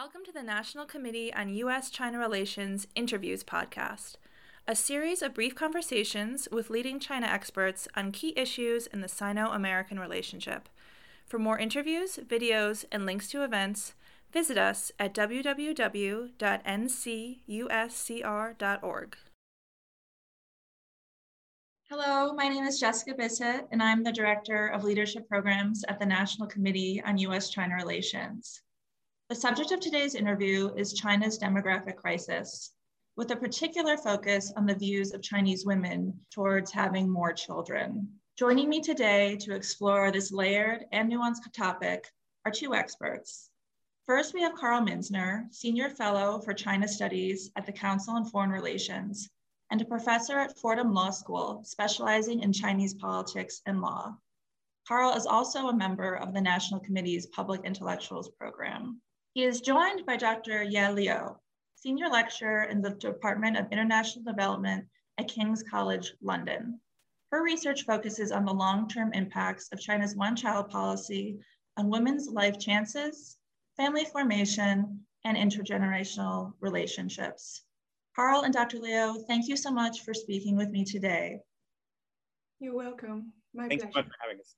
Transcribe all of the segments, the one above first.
Welcome to the National Committee on U.S. China Relations Interviews podcast, a series of brief conversations with leading China experts on key issues in the Sino American relationship. For more interviews, videos, and links to events, visit us at www.ncuscr.org. Hello, my name is Jessica Bissett, and I'm the Director of Leadership Programs at the National Committee on U.S. China Relations. The subject of today's interview is China's demographic crisis, with a particular focus on the views of Chinese women towards having more children. Joining me today to explore this layered and nuanced topic are two experts. First, we have Carl Minzner, Senior Fellow for China Studies at the Council on Foreign Relations and a professor at Fordham Law School, specializing in Chinese politics and law. Carl is also a member of the National Committee's Public Intellectuals Program. He is joined by Dr. Ye Liu, Senior Lecturer in the Department of International Development at King's College London. Her research focuses on the long-term impacts of China's one-child policy on women's life chances, family formation, and intergenerational relationships. Carl and Dr. Liu, thank you so much for speaking with me today. You're welcome. My Thanks pleasure. so much for having us.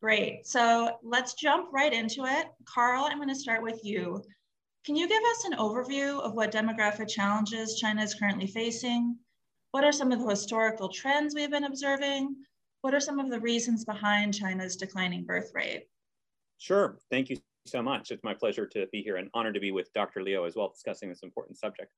Great. So let's jump right into it. Carl, I'm going to start with you. Can you give us an overview of what demographic challenges China is currently facing? What are some of the historical trends we've been observing? What are some of the reasons behind China's declining birth rate? Sure. Thank you so much. It's my pleasure to be here and honored to be with Dr. Liu as well discussing this important subject.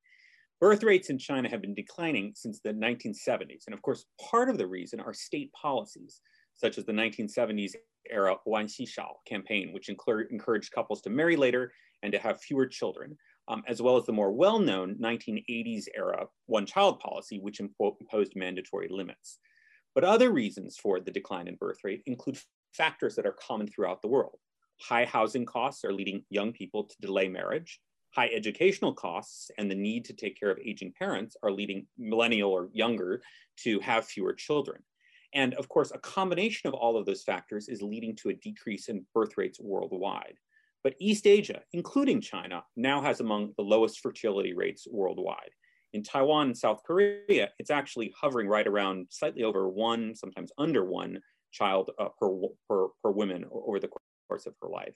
Birth rates in China have been declining since the 1970s. And of course, part of the reason are state policies, such as the 1970s era Wan Xishao campaign, which encouraged couples to marry later and to have fewer children, um, as well as the more well-known 1980s era one-child policy, which imposed mandatory limits. But other reasons for the decline in birth rate include factors that are common throughout the world. High housing costs are leading young people to delay marriage. High educational costs and the need to take care of aging parents are leading millennial or younger to have fewer children. And of course, a combination of all of those factors is leading to a decrease in birth rates worldwide. But East Asia, including China, now has among the lowest fertility rates worldwide. In Taiwan and South Korea, it's actually hovering right around slightly over one, sometimes under one child uh, per, per, per woman over the course of her life.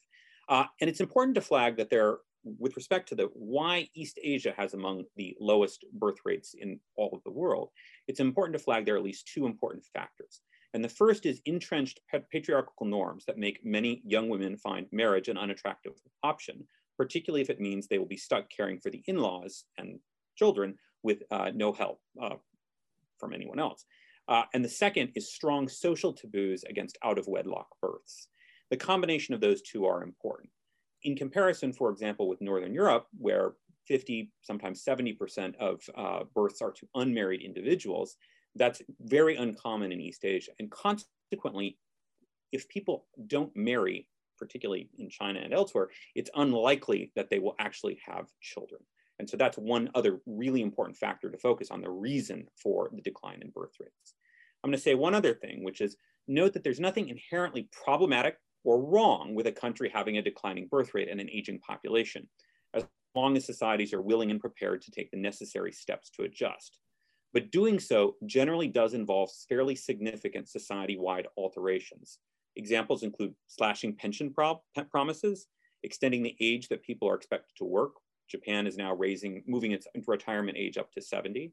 Uh, and it's important to flag that there with respect to the why East Asia has among the lowest birth rates in all of the world, it's important to flag there are at least two important factors. And the first is entrenched patriarchal norms that make many young women find marriage an unattractive option, particularly if it means they will be stuck caring for the in-laws and children with uh, no help uh, from anyone else. Uh, and the second is strong social taboos against out of wedlock births. The combination of those two are important in comparison, for example, with Northern Europe, where 50, sometimes 70% of uh, births are to unmarried individuals, that's very uncommon in East Asia. And consequently, if people don't marry, particularly in China and elsewhere, it's unlikely that they will actually have children. And so that's one other really important factor to focus on the reason for the decline in birth rates. I'm going to say one other thing, which is note that there's nothing inherently problematic or wrong with a country having a declining birth rate and an aging population, as long as societies are willing and prepared to take the necessary steps to adjust. But doing so generally does involve fairly significant society-wide alterations. Examples include slashing pension pro promises, extending the age that people are expected to work. Japan is now raising, moving its retirement age up to 70,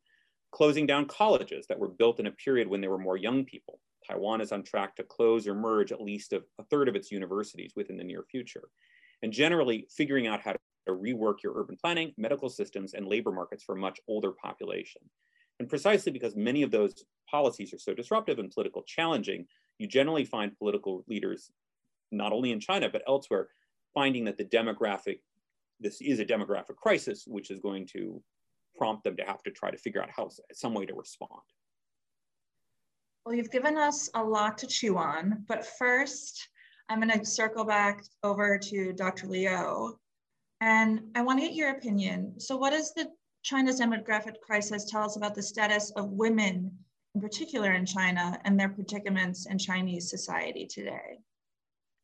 closing down colleges that were built in a period when there were more young people, Taiwan is on track to close or merge at least a, a third of its universities within the near future. And generally figuring out how to rework your urban planning, medical systems, and labor markets for a much older population. And precisely because many of those policies are so disruptive and political challenging, you generally find political leaders, not only in China, but elsewhere, finding that the demographic, this is a demographic crisis, which is going to prompt them to have to try to figure out how, some way to respond. Well, you've given us a lot to chew on, but first, I'm going to circle back over to Dr. Liu. And I want to get your opinion. So, what does the China's demographic crisis tell us about the status of women, in particular in China, and their predicaments in Chinese society today?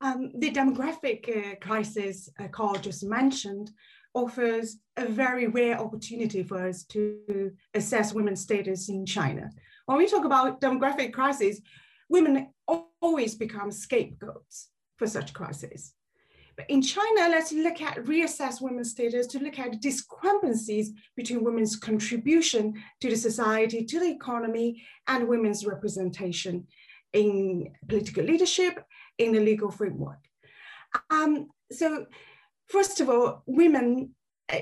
Um, the demographic uh, crisis uh, Carl just mentioned offers a very rare opportunity for us to assess women's status in China. When we talk about demographic crisis, women always become scapegoats for such crises. But in China, let's look at reassess women's status to look at discrepancies between women's contribution to the society, to the economy, and women's representation in political leadership, in the legal framework. Um, so first of all, women uh,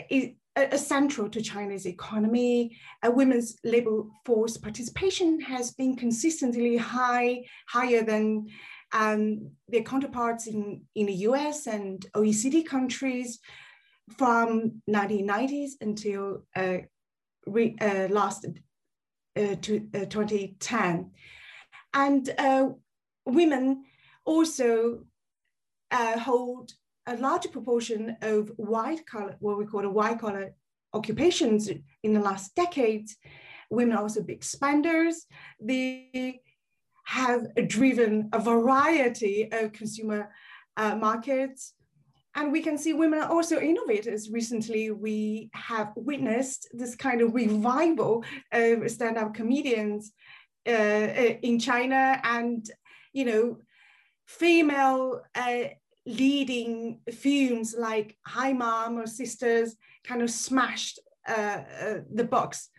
central to China's economy. Uh, women's labor force participation has been consistently high, higher than um, their counterparts in, in the US and OECD countries from 1990s until uh, re, uh, last uh, to, 2010. And women also hold a large proportion of white collar, what we call the white collar occupations in the last decades. Women are also big spenders. They have driven a variety of consumer uh, markets. And we can see women are also innovators. Recently, we have witnessed this kind of revival of stand-up comedians uh, in China and, you know, female uh, leading films like Hi Mom or Sisters kind of smashed uh, uh, the box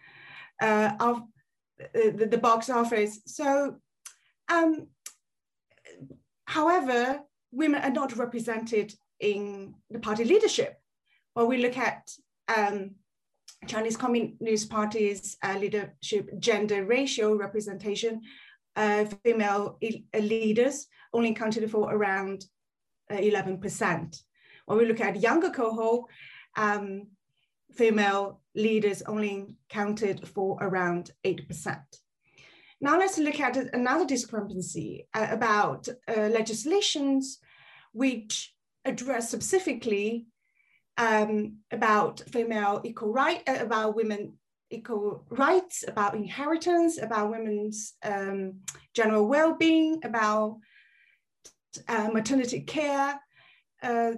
uh, of uh, the, the, box office. So, um, however, women are not represented in the party leadership. When we look at um, Chinese Communist Party's uh, leadership gender ratio representation, uh, female leaders only accounted for around 11%. When we look at younger cohort, um, female leaders only counted for around 8%. Now let's look at another discrepancy uh, about uh, legislations which address specifically um, about female equal right, uh, about women equal rights, about inheritance, about women's um, general well-being, about uh, maternity care. Uh,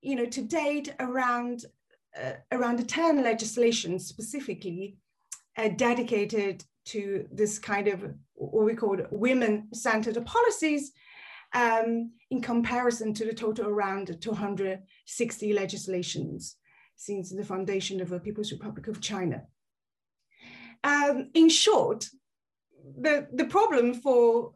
you know, to date, around uh, around 10 legislations specifically uh, dedicated to this kind of what we call women-centered policies um, in comparison to the total around 260 legislations since the foundation of the People's Republic of China. Um, in short, the, the problem for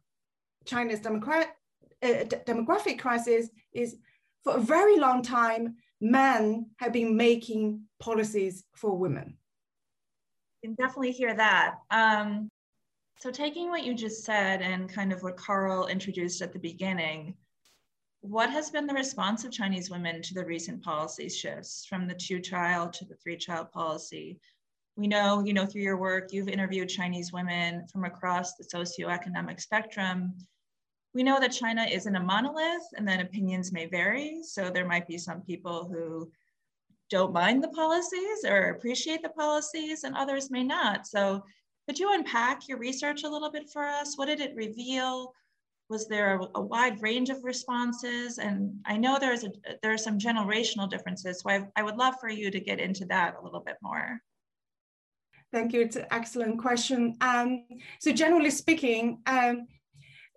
China's democrat, uh, demographic crisis is for a very long time, men have been making policies for women. You can definitely hear that. Um, so taking what you just said and kind of what Carl introduced at the beginning, what has been the response of Chinese women to the recent policy shifts from the two child to the three child policy? We know, you know, through your work, you've interviewed Chinese women from across the socioeconomic spectrum we know that China isn't a monolith and that opinions may vary. So there might be some people who don't mind the policies or appreciate the policies and others may not. So could you unpack your research a little bit for us? What did it reveal? Was there a, a wide range of responses? And I know there's a, there are some generational differences. So I, I would love for you to get into that a little bit more. Thank you. It's an excellent question. Um, so generally speaking, um,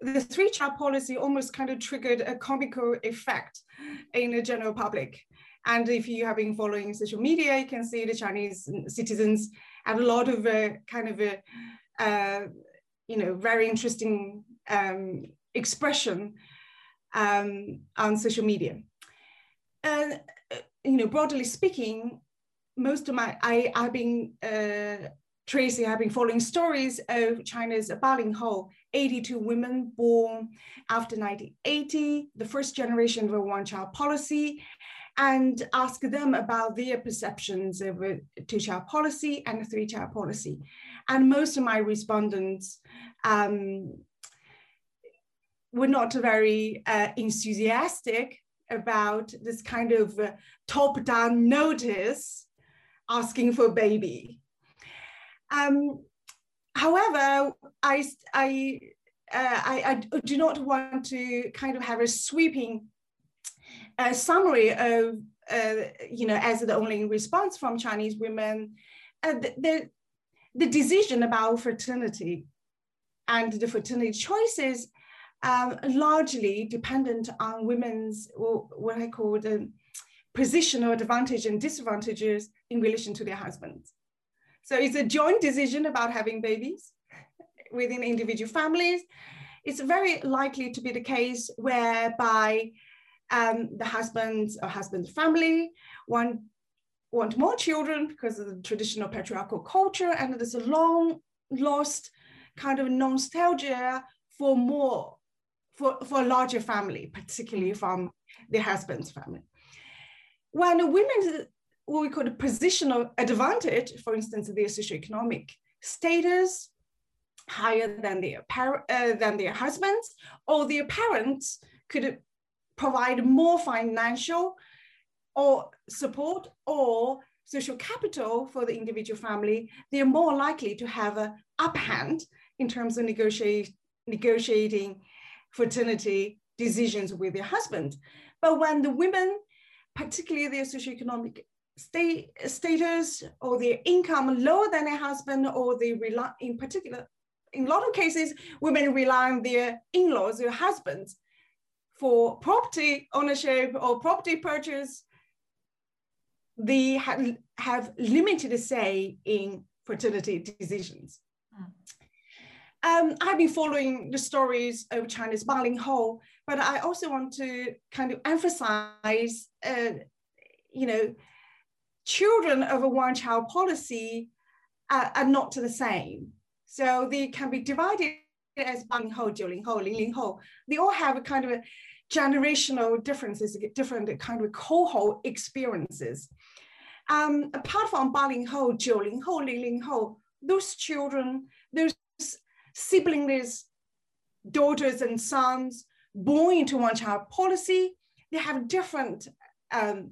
the three child policy almost kind of triggered a comical effect in the general public. And if you have been following social media, you can see the Chinese citizens have a lot of uh, kind of a, uh, you know, very interesting um, expression um, on social media. And, uh, you know, broadly speaking, most of my, I, I've been, uh, Tracy, I've been following stories of China's Baling Hou 82 women born after 1980, the first generation of a one-child policy, and ask them about their perceptions of a two-child policy and a three-child policy. And most of my respondents um, were not very uh, enthusiastic about this kind of uh, top-down notice asking for a baby. Um, however, I, I, uh, I, I, do not want to kind of have a sweeping uh, summary of uh, you know, as the only response from Chinese women, uh, the, the, the decision about fertility and the fertility choices um, largely dependent on women's what I call the positional advantage and disadvantages in relation to their husbands. So it's a joint decision about having babies within individual families. It's very likely to be the case whereby um, the husband or husband's family want, want more children because of the traditional patriarchal culture and there's a long lost kind of nostalgia for more, for, for a larger family, particularly from the husband's family. When a women's what we call a positional advantage, for instance, their socioeconomic status higher than their, par- uh, than their husbands, or their parents could provide more financial or support or social capital for the individual family, they're more likely to have an upper hand in terms of negotiate, negotiating fertility decisions with their husband. But when the women, particularly their socioeconomic state, status or their income lower than their husband, or they rely, in particular, in a lot of cases, women rely on their in-laws, their husbands, for property ownership or property purchase. They have, have limited say in fertility decisions. Mm. Um, I've been following the stories of China's Ho, but I also want to kind of emphasize, uh, you know, children of a one-child policy are, are, not the same. So they can be divided as Ho, Ling Ho. They all have a kind of a generational differences, different kind of cohort experiences. Um, apart from Ho, Ling Ho, those children, those siblings, daughters and sons born into one child policy, they have different um,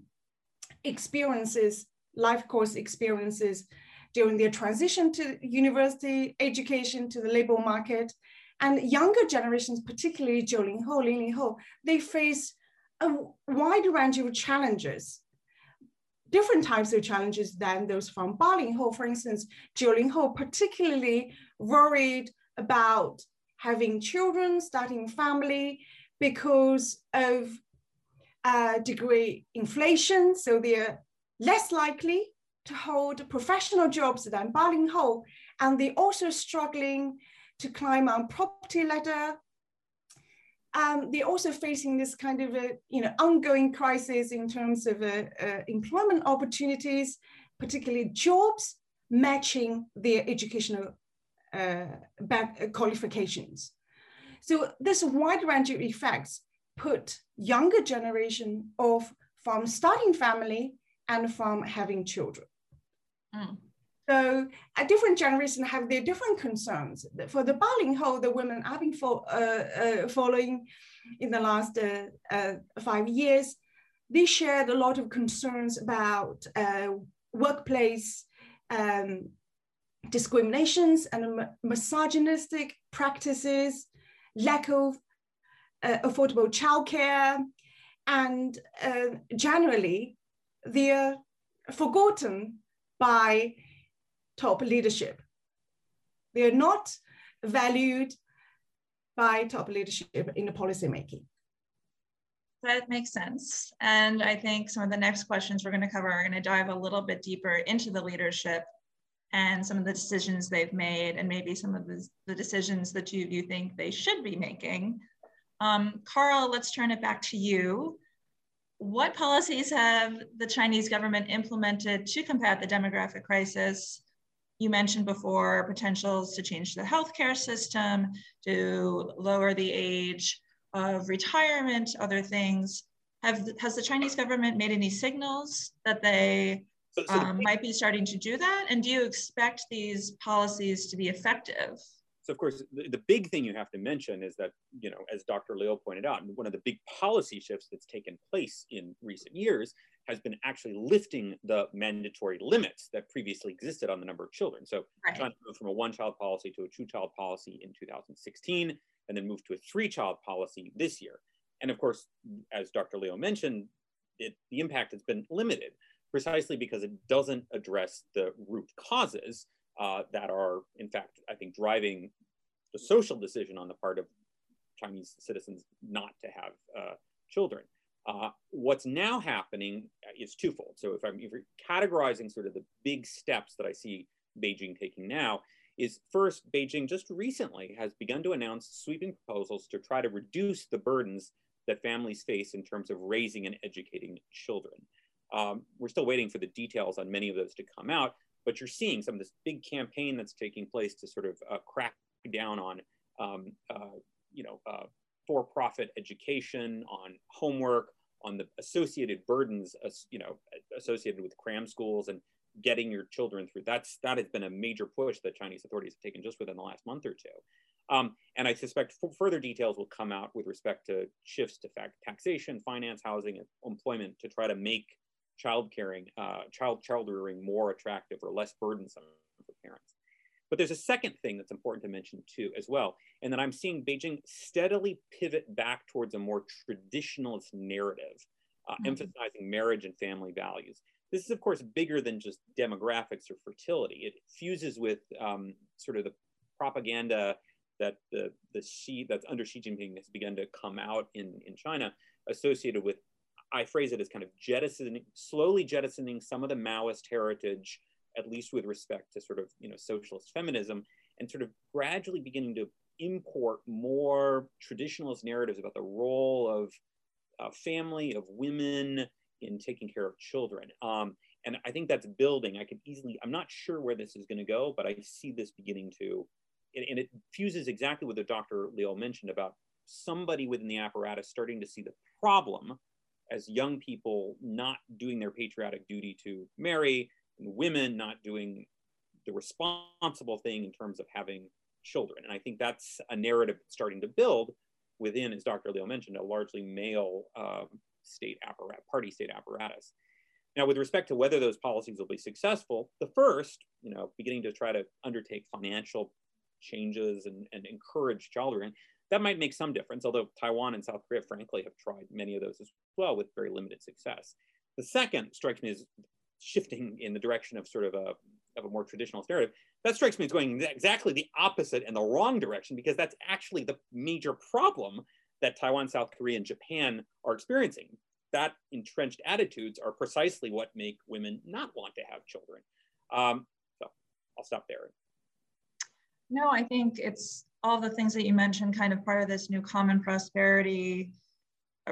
experiences, life course experiences during their transition to university education to the labor market. And younger generations, particularly Jolin Ho, Lin Ho, they face a wide range of challenges, different types of challenges than those from Baling Hou. For instance, Jolin Ho particularly worried about having children, starting family, because of uh, degree inflation. So their less likely to hold professional jobs than Baling Hou, and they're also struggling to climb on property ladder. Um, they're also facing this kind of a, you know, ongoing crisis in terms of uh, uh, employment opportunities, particularly jobs matching their educational uh, uh qualifications. So this wide range of effects put younger generation of from starting family and from having children. Mm. So a different generation have their different concerns. For the Ho, the women I've been fo uh, uh, following in the last uh, uh, five years, they shared a lot of concerns about workplace um, discriminations and misogynistic practices, lack of uh, affordable childcare, and uh, generally they're forgotten by top leadership. They're not valued by top leadership in the policy making. That makes sense. And I think some of the next questions we're going to cover are going to dive a little bit deeper into the leadership and some of the decisions they've made and maybe some of the, the decisions that you, you think they should be making. Um, Carl, let's turn it back to you. What policies have the Chinese government implemented to combat the demographic crisis? You mentioned before potentials to change the healthcare system, to lower the age of retirement, other things. Have, has the Chinese government made any signals that they um, might be starting to do that? And do you expect these policies to be effective? So of course, the, the, big thing you have to mention is that, you know, as Dr. Liu pointed out, one of the big policy shifts that's taken place in recent years has been actually lifting the mandatory limits that previously existed on the number of children. So right. From a one-child policy to a two-child policy in 2016, and then moved to a three-child policy this year. And of course, as Dr. Liu mentioned, it, the impact has been limited precisely because it doesn't address the root causes uh, that are, in fact, I think, driving the social decision on the part of Chinese citizens not to have uh, children. Uh, what's now happening is twofold. So if I'm if you're categorizing sort of the big steps that I see Beijing taking now, is first, Beijing just recently has begun to announce sweeping proposals to try to reduce the burdens that families face in terms of raising and educating children. Um, we're still waiting for the details on many of those to come out, but you're seeing some of this big campaign that's taking place to sort of uh, crack down on, um, uh, you know, uh, for-profit education, on homework, on the associated burdens, you know, associated with cram schools and getting your children through. That's that has been a major push that Chinese authorities have taken just within the last month or two. Um, and I suspect further details will come out with respect to shifts to fact taxation, finance, housing, employment to try to make child caring, uh, child child rearing more attractive or less burdensome for parents. But there's a second thing that's important to mention too, as well, and that I'm seeing Beijing steadily pivot back towards a more traditionalist narrative, uh, mm-hmm. emphasizing marriage and family values. This is, of course, bigger than just demographics or fertility. It fuses with um, sort of the propaganda that the, the Xi, that's under Xi Jinping has begun to come out in, in China associated with, I phrase it as kind of jettisoning, slowly jettisoning some of the Maoist heritage, at least with respect to sort of, you know, socialist feminism and sort of gradually beginning to import more traditionalist narratives about the role of uh, family, of women in taking care of children. Um, and I think that's building. I could easily, I'm not sure where this is going to go, but I see this beginning to and, and it fuses exactly with what the Dr. Liu mentioned about somebody within the apparatus starting to see the problem as young people not doing their patriotic duty to marry and women not doing the responsible thing in terms of having children. And I think that's a narrative starting to build within, as Dr. Liu mentioned, a largely male um, state apparatus, party state apparatus. Now, with respect to whether those policies will be successful, the first, you know, beginning to try to undertake financial changes and, and encourage child rearing, that might make some difference, although Taiwan and South Korea, frankly, have tried many of those as well with very limited success. The second strikes me as shifting in the direction of sort of a, of a more traditional narrative. That strikes me as going exactly the opposite and the wrong direction because that's actually the major problem that Taiwan, South Korea, and Japan are experiencing. That entrenched attitudes are precisely what make women not want to have children. Um, so I'll stop there. No, I think it's all the things that you mentioned, kind of part of this new common prosperity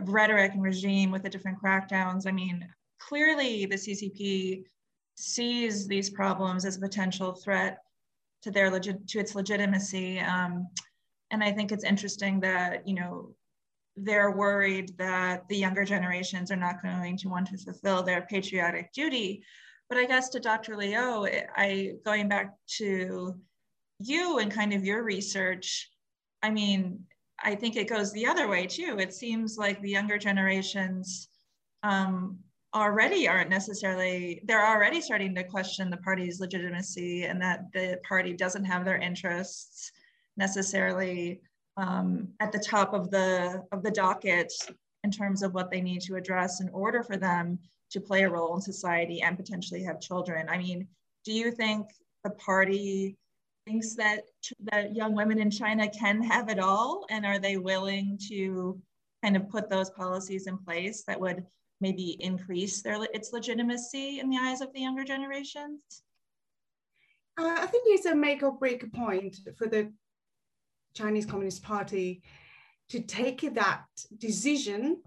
rhetoric and regime with the different crackdowns. I mean, clearly the CCP sees these problems as a potential threat to their legit to its legitimacy. Um, and I think it's interesting that you know they're worried that the younger generations are not going to want to fulfill their patriotic duty. But I guess to Dr. Liu, I going back to you and kind of your research, I mean, I think it goes the other way too. It seems like the younger generations um, already aren't necessarily, they're already starting to question the party's legitimacy and that the party doesn't have their interests necessarily um, at the top of the, of the docket in terms of what they need to address in order for them to play a role in society and potentially have children. I mean, do you think the party thinks that that young women in China can have it all, and are they willing to kind of put those policies in place that would maybe increase their its legitimacy in the eyes of the younger generations? Uh, I think it's a make or break point for the Chinese Communist Party to take that decision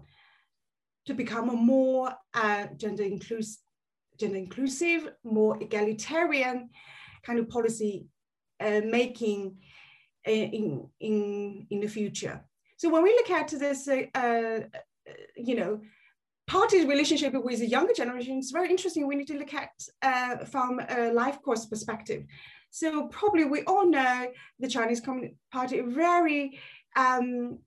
to become a more uh, gender, inclus- gender inclusive, more egalitarian kind of policy making uh, in, in, in the future. So when we look at this, uh, uh, you know, party's relationship with the younger generation is very interesting. We need to look at uh, from a life course perspective. So probably we all know the Chinese Communist Party very um,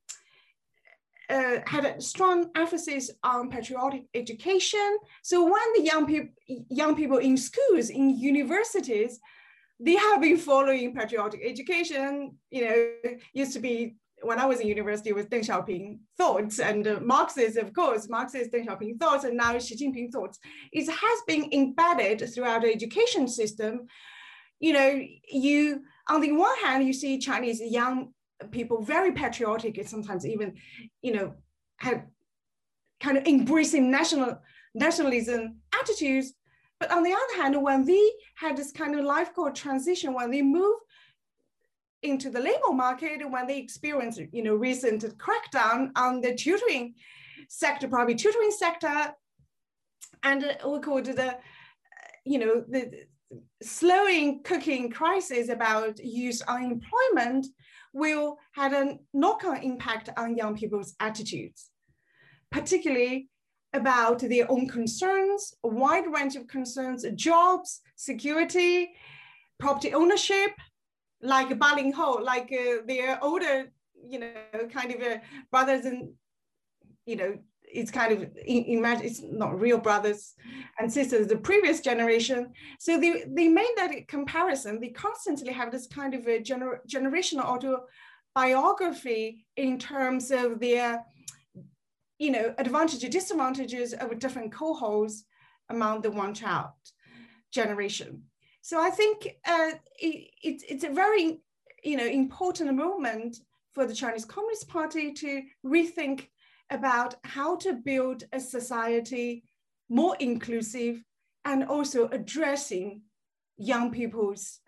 uh, had a strong emphasis on patriotic education. So when the young people, young people in schools, in universities, they have been following patriotic education. You know, used to be when I was in university with Deng Xiaoping thoughts and uh, Marxist, of course, Marxist Deng Xiaoping thoughts, and now Xi Jinping thoughts. It has been embedded throughout the education system. You know, you on the one hand, you see Chinese young people very patriotic and sometimes even, you know, have kind of embracing national nationalism attitudes. But on the other hand, when they had this kind of life goal transition, when they move into the labor market when they experience, you know, recent crackdown on the tutoring sector, probably tutoring sector, and we call it the, you know, the slowing cooking crisis about youth unemployment will have a knock-on impact on young people's attitudes, particularly about their own concerns, a wide range of concerns, jobs, security, property ownership, like Ba Ho, like uh, their older, you know, kind of uh, brothers and, you know, it's kind of imagine it's not real brothers and sisters the previous generation. So they, they made that comparison. They constantly have this kind of a gener, generational autobiography in terms of their you know advantages disadvantages of different cohorts among the one child generation. So I think uh, it, it, it's a very you know, important moment for the Chinese Communist Party to rethink about how to build a society more inclusive and also addressing young people's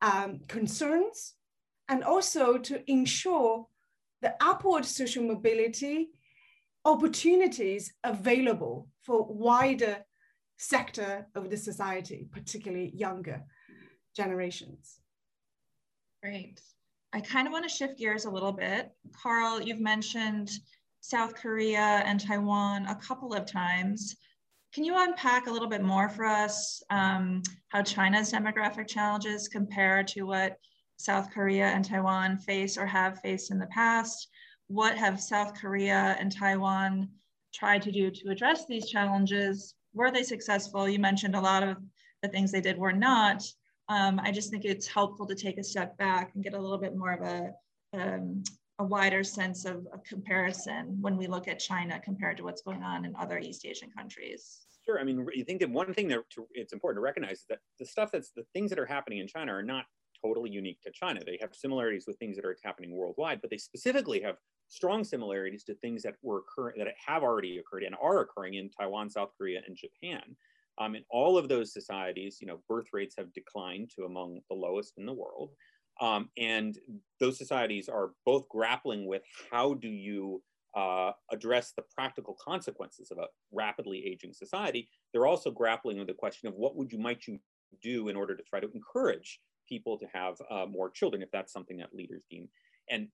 um, concerns and also to ensure the upward social mobility opportunities available for wider sector of the society, particularly younger generations. Great. I kind of want to shift gears a little bit. Carl, you've mentioned South Korea and Taiwan a couple of times. Can you unpack a little bit more for us um, how China's demographic challenges compare to what South Korea and Taiwan face or have faced in the past? What have South Korea and Taiwan tried to do to address these challenges? were they successful? You mentioned a lot of the things they did were not. Um, I just think it's helpful to take a step back and get a little bit more of a, um, a wider sense of, of, comparison when we look at China compared to what's going on in other East Asian countries. Sure. I mean, you think that one thing that it's important to recognize is that the stuff that's the things that are happening in China are not totally unique to China. They have similarities with things that are happening worldwide, but they specifically have strong similarities to things that were occurring that have already occurred and are occurring in Taiwan, South Korea, and Japan. Um, in all of those societies, you know, birth rates have declined to among the lowest in the world. Um, and those societies are both grappling with how do you uh, address the practical consequences of a rapidly aging society. They're also grappling with the question of what would you might you do in order to try to encourage people to have uh, more children if that's something that leaders deem. And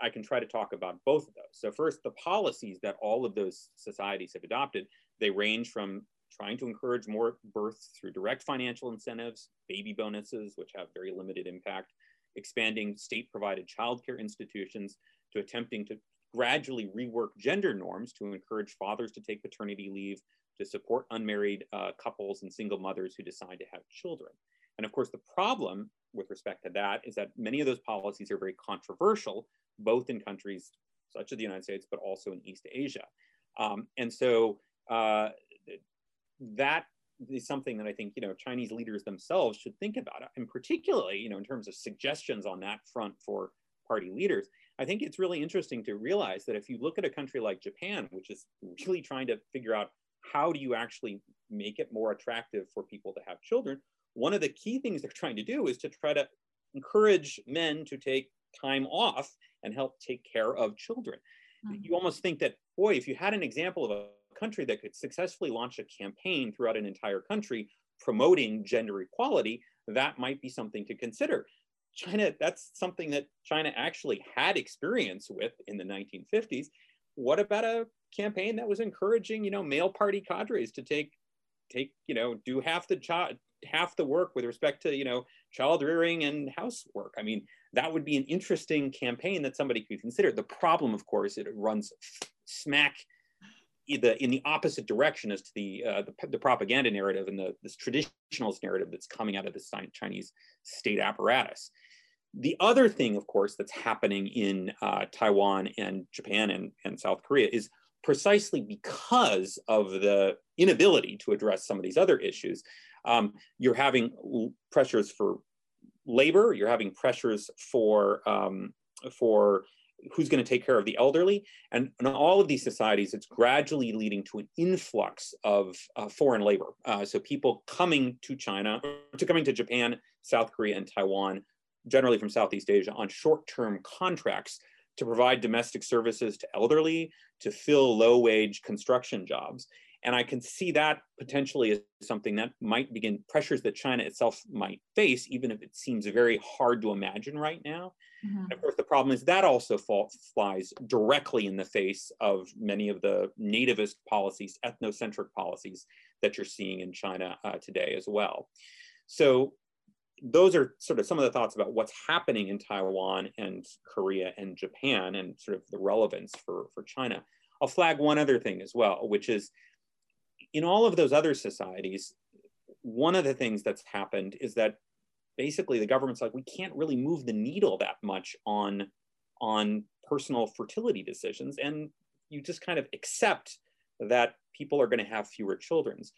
I can try to talk about both of those. So first, the policies that all of those societies have adopted, they range from trying to encourage more births through direct financial incentives, baby bonuses, which have very limited impact, expanding state-provided childcare institutions, to attempting to gradually rework gender norms to encourage fathers to take paternity leave, to support unmarried uh, couples and single mothers who decide to have children. And of course, the problem with respect to that is that many of those policies are very controversial both in countries such as the United States, but also in East Asia. Um, and so uh, that is something that I think you know Chinese leaders themselves should think about, and particularly you know in terms of suggestions on that front for party leaders. I think it's really interesting to realize that if you look at a country like Japan, which is really trying to figure out how do you actually make it more attractive for people to have children, one of the key things they're trying to do is to try to encourage men to take time off and help take care of children. Mm-hmm. You almost think that, boy, if you had an example of a country that could successfully launch a campaign throughout an entire country promoting gender equality, that might be something to consider. China, that's something that China actually had experience with in the 1950s. What about a campaign that was encouraging, you know, male party cadres to take, take, you know, do half the job, half the work with respect to, you know, child rearing and housework? I mean, that would be an interesting campaign that somebody could consider. The problem, of course, it runs smack the, in the opposite direction as to the, uh, the, the, propaganda narrative and the this traditionalist narrative that's coming out of the Chinese state apparatus. The other thing, of course, that's happening in uh, Taiwan and Japan and, and South Korea is precisely because of the inability to address some of these other issues. Um, you're having pressures for labor, you're having pressures for, um, for who's going to take care of the elderly. And in all of these societies, it's gradually leading to an influx of uh, foreign labor. Uh, so people coming to China, to coming to Japan, South Korea, and Taiwan, generally from Southeast Asia, on short-term contracts to provide domestic services to elderly, to fill low-wage construction jobs. And I can see that potentially as something that might begin pressures that China itself might face, even if it seems very hard to imagine right now. Mm-hmm. Of course, the problem is that also fall, flies directly in the face of many of the nativist policies, ethnocentric policies that you're seeing in China uh, today as well. So those are sort of some of the thoughts about what's happening in Taiwan and Korea and Japan and sort of the relevance for, for China. I'll flag one other thing as well, which is in all of those other societies, one of the things that's happened is that basically the government's like, we can't really move the needle that much on, on personal fertility decisions. And you just kind of accept that people are going to have fewer children's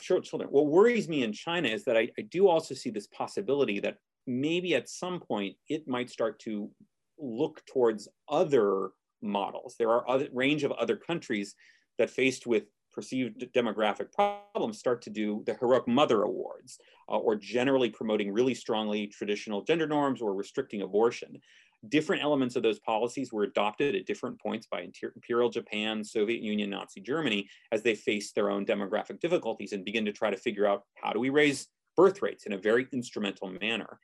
children. What worries me in China is that I, I do also see this possibility that maybe at some point it might start to look towards other models. There are a range of other countries that faced with perceived demographic problems start to do the heroic mother awards uh, or generally promoting really strongly traditional gender norms or restricting abortion. Different elements of those policies were adopted at different points by imperial japan soviet union nazi germany as they faced their own demographic difficulties and begin to try to figure out how do we raise birth rates in a very instrumental manner.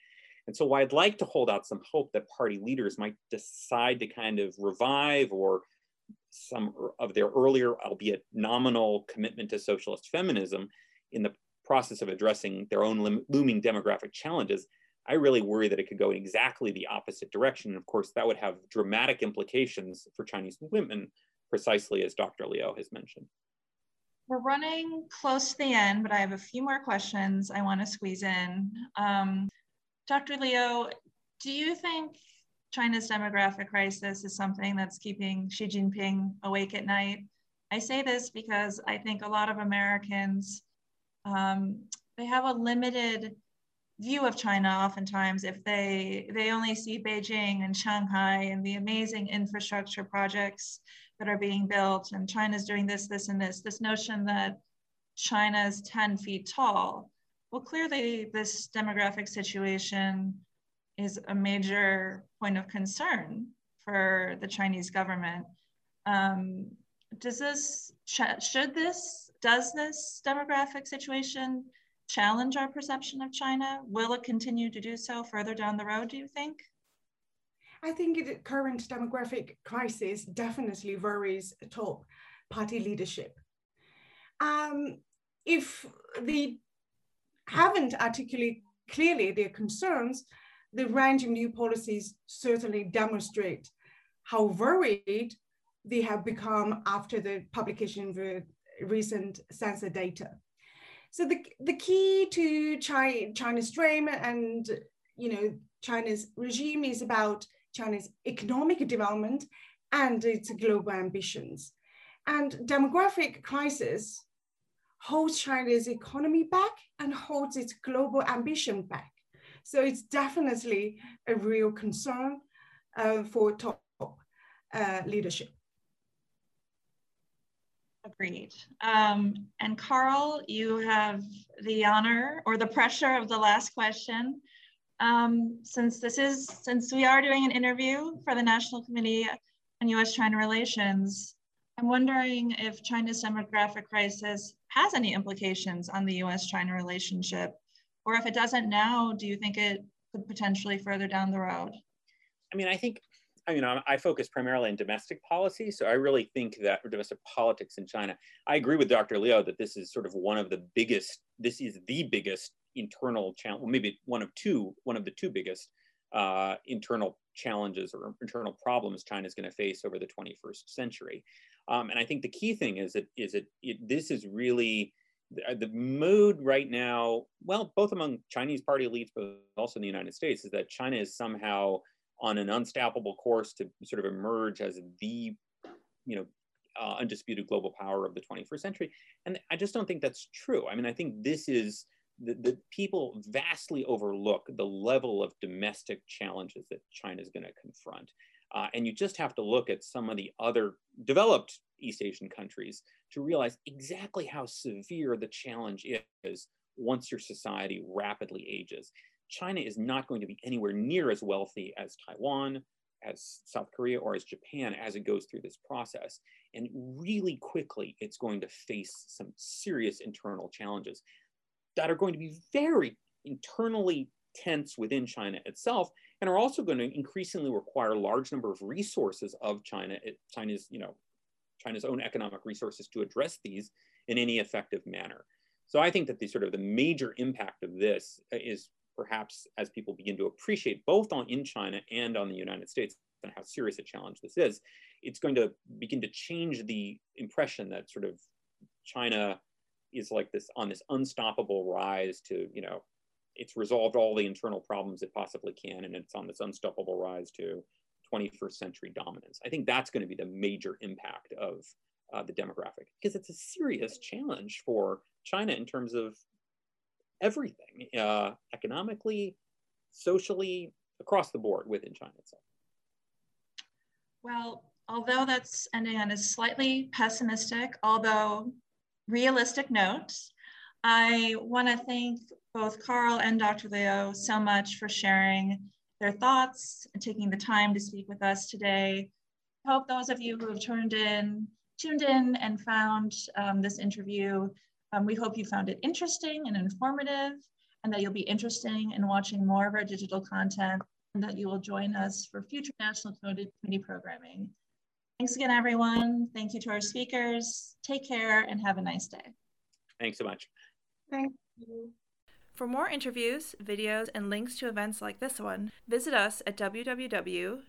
And so i'd like to hold out some hope that party leaders might decide to kind of revive or some of their earlier, albeit nominal, commitment to socialist feminism in the process of addressing their own looming demographic challenges, I really worry that it could go in exactly the opposite direction. And of course, that would have dramatic implications for Chinese women, precisely as Dr. Liu has mentioned. We're running close to the end, but I have a few more questions I want to squeeze in. Um, Dr. Liu, do you think China's demographic crisis is something that's keeping Xi Jinping awake at night. I say this because I think a lot of Americans, um, they have a limited view of China oftentimes if they, they only see Beijing and Shanghai and the amazing infrastructure projects that are being built and China's doing this, this, and this, this notion that China's 10 feet tall. Well, clearly this demographic situation is a major point of concern for the Chinese government. Um, does this, should this, does this demographic situation challenge our perception of China? Will it continue to do so further down the road, do you think? I think the current demographic crisis definitely worries top party leadership. Um, if they haven't articulated clearly their concerns, the range of new policies certainly demonstrate how worried they have become after the publication of the recent census data. So the, the key to China, China's dream and you know China's regime is about China's economic development and its global ambitions. And demographic crisis holds China's economy back and holds its global ambition back. So it's definitely a real concern uh, for top uh, leadership. Agreed. Um, and Carl, you have the honor or the pressure of the last question. Um, since this is, since we are doing an interview for the National Committee on US-China Relations, I'm wondering if China's demographic crisis has any implications on the US-China relationship or if it doesn't now, do you think it could potentially further down the road? I mean, I think, I mean, I focus primarily on domestic policy. So I really think that domestic politics in China, I agree with Dr. Liu that this is sort of one of the biggest, this is the biggest internal challenge, well, maybe one of two, one of the two biggest uh, internal challenges or internal problems China is going to face over the 21st century. Um, and I think the key thing is that is that it this is really the, the mood right now, well, both among Chinese party elites, but also in the United States, is that China is somehow on an unstoppable course to sort of emerge as the, you know, uh, undisputed global power of the 21st century. And I just don't think that's true. I mean, I think this is the, the people vastly overlook the level of domestic challenges that China is going to confront. Uh, and you just have to look at some of the other developed East Asian countries to realize exactly how severe the challenge is once your society rapidly ages. China is not going to be anywhere near as wealthy as Taiwan, as South Korea, or as Japan as it goes through this process. And really quickly, it's going to face some serious internal challenges that are going to be very internally tense within China itself and are also going to increasingly require a large number of resources of China, China's, you know, China's own economic resources to address these in any effective manner. So I think that the sort of the major impact of this uh, is perhaps as people begin to appreciate both on in China and on the United States and how serious a challenge this is, it's going to begin to change the impression that sort of China is like this on this unstoppable rise to, you know, it's resolved all the internal problems it possibly can, and it's on this unstoppable rise to 21st century dominance. I think that's going to be the major impact of uh, the demographic because it's a serious challenge for China in terms of everything, uh, economically, socially, across the board within China itself. Well, although that's ending on a slightly pessimistic, although realistic note, I want to thank both Carl and Dr. Liu so much for sharing their thoughts and taking the time to speak with us today. I hope those of you who have tuned in, tuned in and found um, this interview, um, we hope you found it interesting and informative and that you'll be interested in watching more of our digital content and that you will join us for future National Committee programming. Thanks again, everyone. Thank you to our speakers. Take care and have a nice day. Thanks so much. Thank you. For more interviews, videos, and links to events like this one, visit us at www.ncuscr.org.